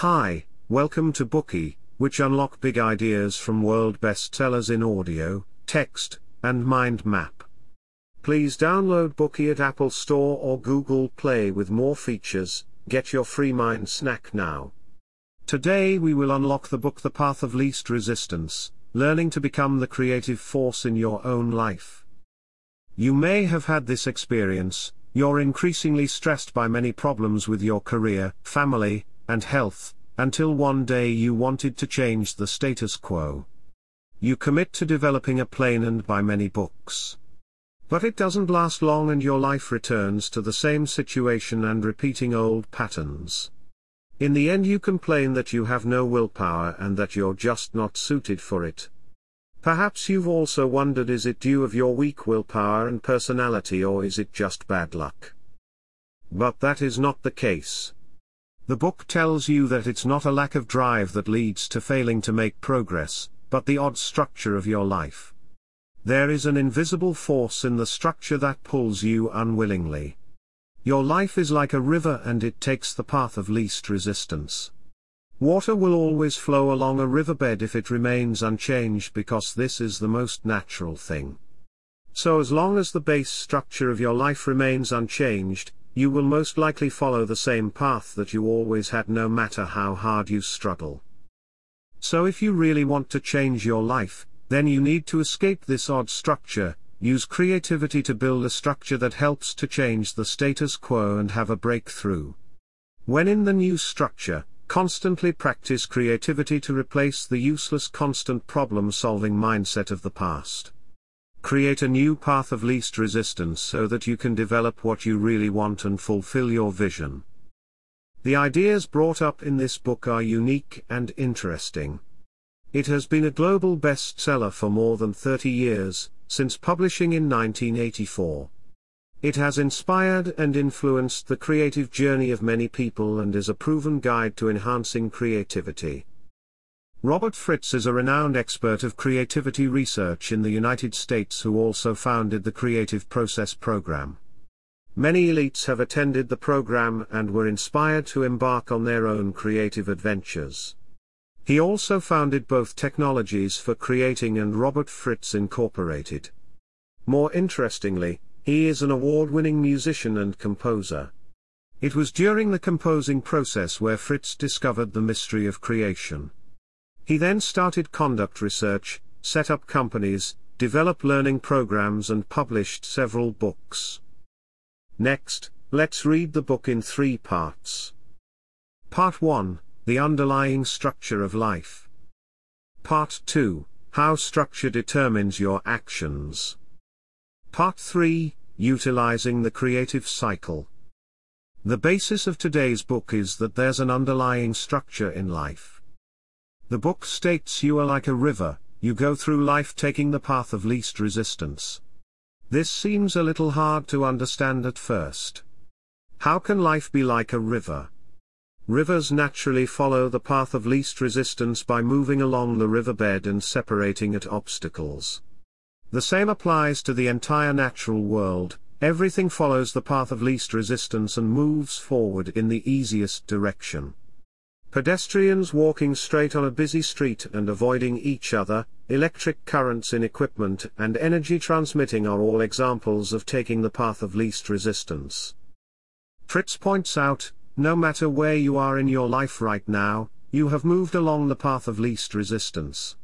Hi, welcome to Bookey, which unlock big ideas from world bestsellers in audio, text, and mind map. Please download Bookey at Apple Store or Google Play with more features. Get your free mind snack now. Today we will unlock the book The Path of Least Resistance, learning to become the creative force in your own life. You may have had this experience, you're increasingly stressed by many problems with your career, family, and health, until one day you wanted to change the status quo. You commit to developing a plan and buy many books. But it doesn't last long and your life returns to the same situation and repeating old patterns. In the end you complain that you have no willpower and that you're just not suited for it. Perhaps you've also wondered is it due of your weak willpower and personality or is it just bad luck? But that is not the case. The book tells you that it's not a lack of drive that leads to failing to make progress, but the odd structure of your life. There is an invisible force in the structure that pulls you unwillingly. Your life is like a river and it takes the path of least resistance. Water will always flow along a riverbed if it remains unchanged because this is the most natural thing. So as long as the base structure of your life remains unchanged, you will most likely follow the same path that you always had no matter how hard you struggle. So if you really want to change your life, then you need to escape this odd structure, use creativity to build a structure that helps to change the status quo and have a breakthrough. When in the new structure, Constantly practice creativity to replace the useless constant problem-solving mindset of the past. Create a new path of least resistance so that you can develop what you really want and fulfill your vision. The ideas brought up in this book are unique and interesting. It has been a global bestseller for more than 30 years, since publishing in 1984. It has inspired and influenced the creative journey of many people and is a proven guide to enhancing creativity. Robert Fritz is a renowned expert of creativity research in the United States who also founded the Creative Process Program. Many elites have attended the program and were inspired to embark on their own creative adventures. He also founded both Technologies for Creating and Robert Fritz Incorporated. More interestingly, he is an award-winning musician and composer. It was during the composing process where Fritz discovered the mystery of creation. He then started conduct research, set up companies, developed learning programs and published several books. Next, let's read the book in three parts. Part 1, The Underlying Structure of Life. Part 2, How Structure Determines Your Actions. Part 3 Utilizing the Creative Cycle. The basis of today's book is that there's an underlying structure in life. The book states you are like a river, you go through life taking the path of least resistance. This seems a little hard to understand at first. How can life be like a river? Rivers naturally follow the path of least resistance by moving along the riverbed and separating at obstacles. The same applies to the entire natural world, everything follows the path of least resistance and moves forward in the easiest direction. Pedestrians walking straight on a busy street and avoiding each other, electric currents in equipment and energy transmitting are all examples of taking the path of least resistance. Fritz points out, no matter where you are in your life right now, you have moved along the path of least resistance.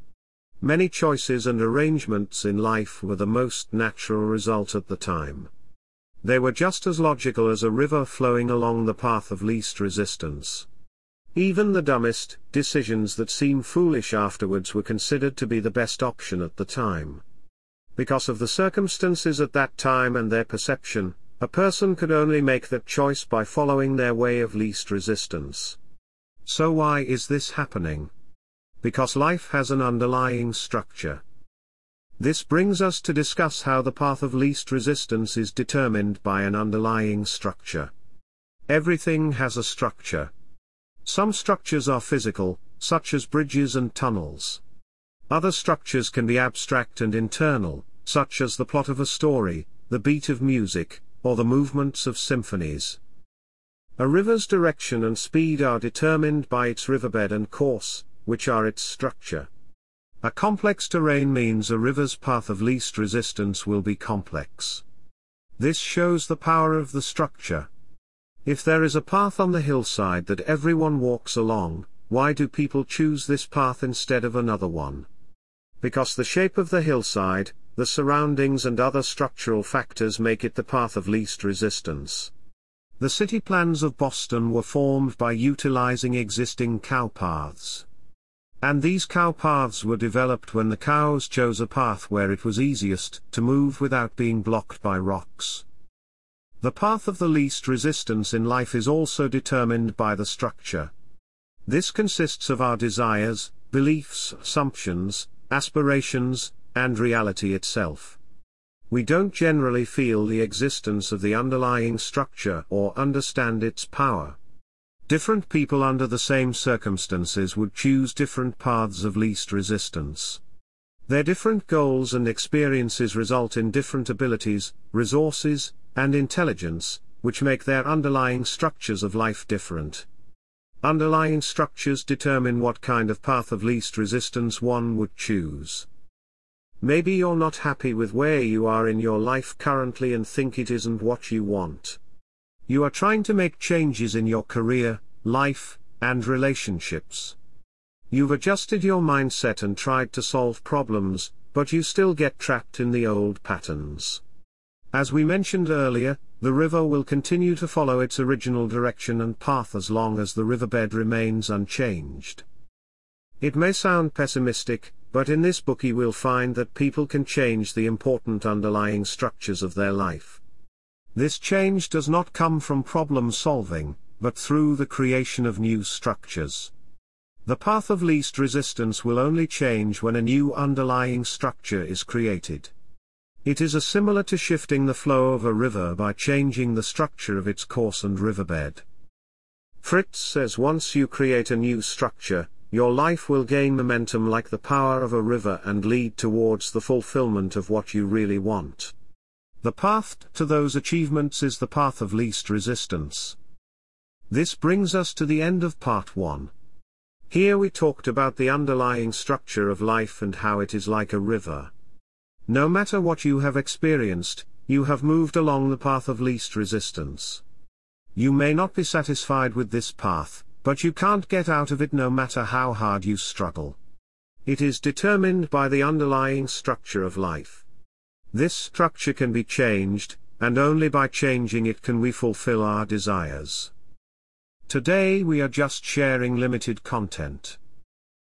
Many choices and arrangements in life were the most natural result at the time. They were just as logical as a river flowing along the path of least resistance. Even the dumbest decisions that seem foolish afterwards were considered to be the best option at the time. Because of the circumstances at that time and their perception, a person could only make that choice by following their way of least resistance. So why is this happening? because life has an underlying structure. This brings us to discuss how the path of least resistance is determined by an underlying structure. Everything has a structure. Some structures are physical, such as bridges and tunnels. Other structures can be abstract and internal, such as the plot of a story, the beat of music, or the movements of symphonies. A river's direction and speed are determined by its riverbed and course, which are its structure. A complex terrain means a river's path of least resistance will be complex. This shows the power of the structure. If there is a path on the hillside that everyone walks along, why do people choose this path instead of another one? Because the shape of the hillside, the surroundings and other structural factors make it the path of least resistance. The city plans of Boston were formed by utilizing existing cow paths. And these cow paths were developed when the cows chose a path where it was easiest to move without being blocked by rocks. The path of the least resistance in life is also determined by the structure. This consists of our desires, beliefs, assumptions, aspirations, and reality itself. We don't generally feel the existence of the underlying structure or understand its power. Different people under the same circumstances would choose different paths of least resistance. Their different goals and experiences result in different abilities, resources, and intelligence, which make their underlying structures of life different. Underlying structures determine what kind of path of least resistance one would choose. Maybe you're not happy with where you are in your life currently and think it isn't what you want. You are trying to make changes in your career, life, and relationships. You've adjusted your mindset and tried to solve problems, but you still get trapped in the old patterns. As we mentioned earlier, the river will continue to follow its original direction and path as long as the riverbed remains unchanged. It may sound pessimistic, but in this book we'll find that people can change the important underlying structures of their life. This change does not come from problem solving, but through the creation of new structures. The path of least resistance will only change when a new underlying structure is created. It is a similar to shifting the flow of a river by changing the structure of its course and riverbed. Fritz says once you create a new structure, your life will gain momentum like the power of a river and lead towards the fulfillment of what you really want. The path to those achievements is the path of least resistance. This brings us to the end of part 1. Here we talked about the underlying structure of life and how it is like a river. No matter what you have experienced, you have moved along the path of least resistance. You may not be satisfied with this path, but you can't get out of it no matter how hard you struggle. It is determined by the underlying structure of life. This structure can be changed, and only by changing it can we fulfill our desires. Today we are just sharing limited content.